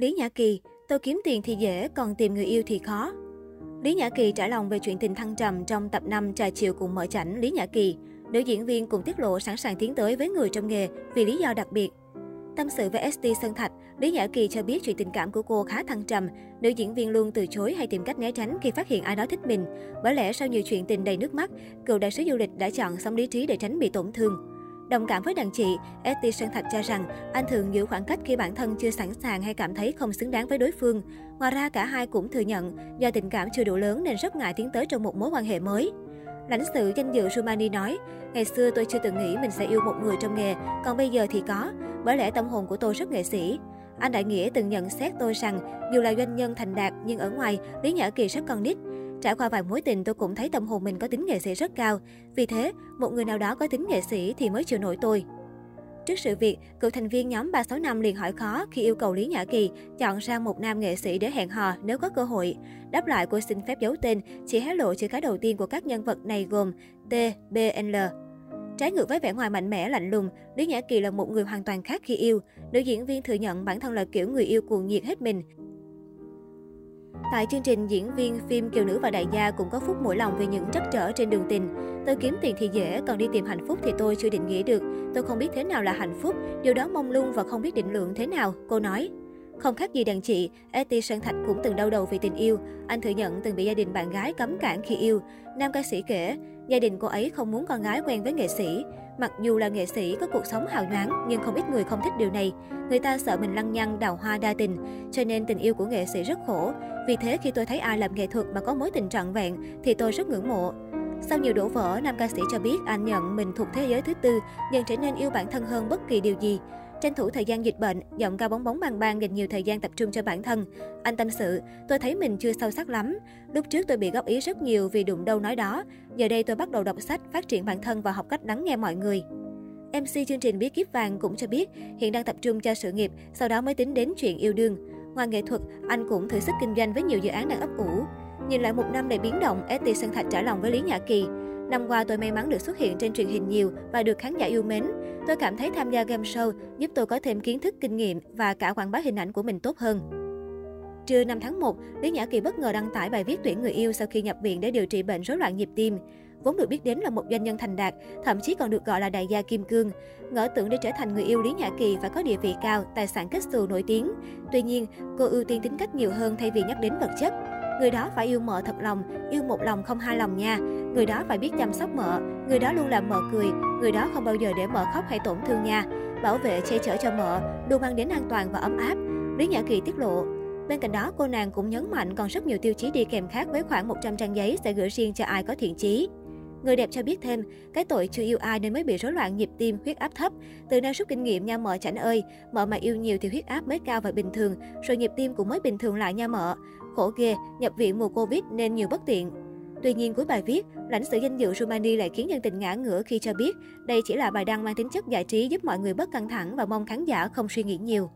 Lý Nhã Kỳ, tôi kiếm tiền thì dễ, còn tìm người yêu thì khó. Lý Nhã Kỳ trả lòng về chuyện tình thăng trầm trong tập 5 trà chiều cùng mở chảnh Lý Nhã Kỳ. Nữ diễn viên cũng tiết lộ sẵn sàng tiến tới với người trong nghề vì lý do đặc biệt. Tâm sự với ST Sơn Thạch, Lý Nhã Kỳ cho biết chuyện tình cảm của cô khá thăng trầm. Nữ diễn viên luôn từ chối hay tìm cách né tránh khi phát hiện ai đó thích mình. Bởi lẽ sau nhiều chuyện tình đầy nước mắt, cựu đại sứ du lịch đã chọn sống lý trí để tránh bị tổn thương. Đồng cảm với đàn chị, Etty Sơn Thạch cho rằng anh thường giữ khoảng cách khi bản thân chưa sẵn sàng hay cảm thấy không xứng đáng với đối phương. Ngoài ra, cả hai cũng thừa nhận do tình cảm chưa đủ lớn nên rất ngại tiến tới trong một mối quan hệ mới. Lãnh sự danh dự Rumani nói, ngày xưa tôi chưa từng nghĩ mình sẽ yêu một người trong nghề, còn bây giờ thì có, bởi lẽ tâm hồn của tôi rất nghệ sĩ. Anh Đại Nghĩa từng nhận xét tôi rằng, dù là doanh nhân thành đạt nhưng ở ngoài, Lý Nhã Kỳ rất con nít. Trải qua vài mối tình tôi cũng thấy tâm hồn mình có tính nghệ sĩ rất cao. Vì thế, một người nào đó có tính nghệ sĩ thì mới chịu nổi tôi. Trước sự việc, cựu thành viên nhóm 365 liền hỏi khó khi yêu cầu Lý Nhã Kỳ chọn ra một nam nghệ sĩ để hẹn hò nếu có cơ hội. Đáp lại cô xin phép giấu tên, chỉ hé lộ chữ cái đầu tiên của các nhân vật này gồm T, B, n L. Trái ngược với vẻ ngoài mạnh mẽ lạnh lùng, Lý Nhã Kỳ là một người hoàn toàn khác khi yêu. Nữ diễn viên thừa nhận bản thân là kiểu người yêu cuồng nhiệt hết mình, Tại chương trình, diễn viên phim Kiều Nữ và Đại gia cũng có phút mũi lòng về những trắc trở trên đường tình. Tôi kiếm tiền thì dễ, còn đi tìm hạnh phúc thì tôi chưa định nghĩa được. Tôi không biết thế nào là hạnh phúc, điều đó mông lung và không biết định lượng thế nào, cô nói. Không khác gì đàn chị, Eti Sơn Thạch cũng từng đau đầu vì tình yêu. Anh thừa nhận từng bị gia đình bạn gái cấm cản khi yêu. Nam ca sĩ kể, gia đình cô ấy không muốn con gái quen với nghệ sĩ. Mặc dù là nghệ sĩ có cuộc sống hào nhoáng, nhưng không ít người không thích điều này. Người ta sợ mình lăng nhăng, đào hoa đa tình, cho nên tình yêu của nghệ sĩ rất khổ. Vì thế khi tôi thấy ai làm nghệ thuật mà có mối tình trọn vẹn thì tôi rất ngưỡng mộ. Sau nhiều đổ vỡ, nam ca sĩ cho biết anh nhận mình thuộc thế giới thứ tư, dần trở nên yêu bản thân hơn bất kỳ điều gì. Tranh thủ thời gian dịch bệnh, giọng ca bóng bóng bang bang dành nhiều thời gian tập trung cho bản thân. Anh tâm sự, tôi thấy mình chưa sâu sắc lắm. Lúc trước tôi bị góp ý rất nhiều vì đụng đâu nói đó. Giờ đây tôi bắt đầu đọc sách, phát triển bản thân và học cách lắng nghe mọi người. MC chương trình Bí kíp vàng cũng cho biết hiện đang tập trung cho sự nghiệp, sau đó mới tính đến chuyện yêu đương. Ngoài nghệ thuật, anh cũng thử sức kinh doanh với nhiều dự án đang ấp ủ. Nhìn lại một năm đầy biến động, ST Sơn Thạch trả lòng với Lý Nhã Kỳ. Năm qua tôi may mắn được xuất hiện trên truyền hình nhiều và được khán giả yêu mến. Tôi cảm thấy tham gia game show giúp tôi có thêm kiến thức, kinh nghiệm và cả quảng bá hình ảnh của mình tốt hơn. Trưa 5 tháng 1, Lý Nhã Kỳ bất ngờ đăng tải bài viết tuyển người yêu sau khi nhập viện để điều trị bệnh rối loạn nhịp tim. Vốn được biết đến là một doanh nhân thành đạt, thậm chí còn được gọi là đại gia kim cương. Ngỡ tưởng để trở thành người yêu Lý Nhã Kỳ phải có địa vị cao, tài sản kết xù nổi tiếng. Tuy nhiên, cô ưu tiên tính cách nhiều hơn thay vì nhắc đến vật chất. Người đó phải yêu mợ thật lòng, yêu một lòng không hai lòng nha. Người đó phải biết chăm sóc mợ, người đó luôn làm mợ cười, người đó không bao giờ để mợ khóc hay tổn thương nha. Bảo vệ che chở cho mợ, luôn mang đến an toàn và ấm áp. Lý Nhã Kỳ tiết lộ, Bên cạnh đó, cô nàng cũng nhấn mạnh còn rất nhiều tiêu chí đi kèm khác với khoảng 100 trang giấy sẽ gửi riêng cho ai có thiện chí. Người đẹp cho biết thêm, cái tội chưa yêu ai nên mới bị rối loạn nhịp tim, huyết áp thấp. Từ nay rút kinh nghiệm nha mợ chảnh ơi, mợ mà yêu nhiều thì huyết áp mới cao và bình thường, rồi nhịp tim cũng mới bình thường lại nha mợ. Khổ ghê, nhập viện mùa Covid nên nhiều bất tiện. Tuy nhiên cuối bài viết, lãnh sự danh dự Rumani lại khiến dân tình ngã ngửa khi cho biết đây chỉ là bài đăng mang tính chất giải trí giúp mọi người bớt căng thẳng và mong khán giả không suy nghĩ nhiều.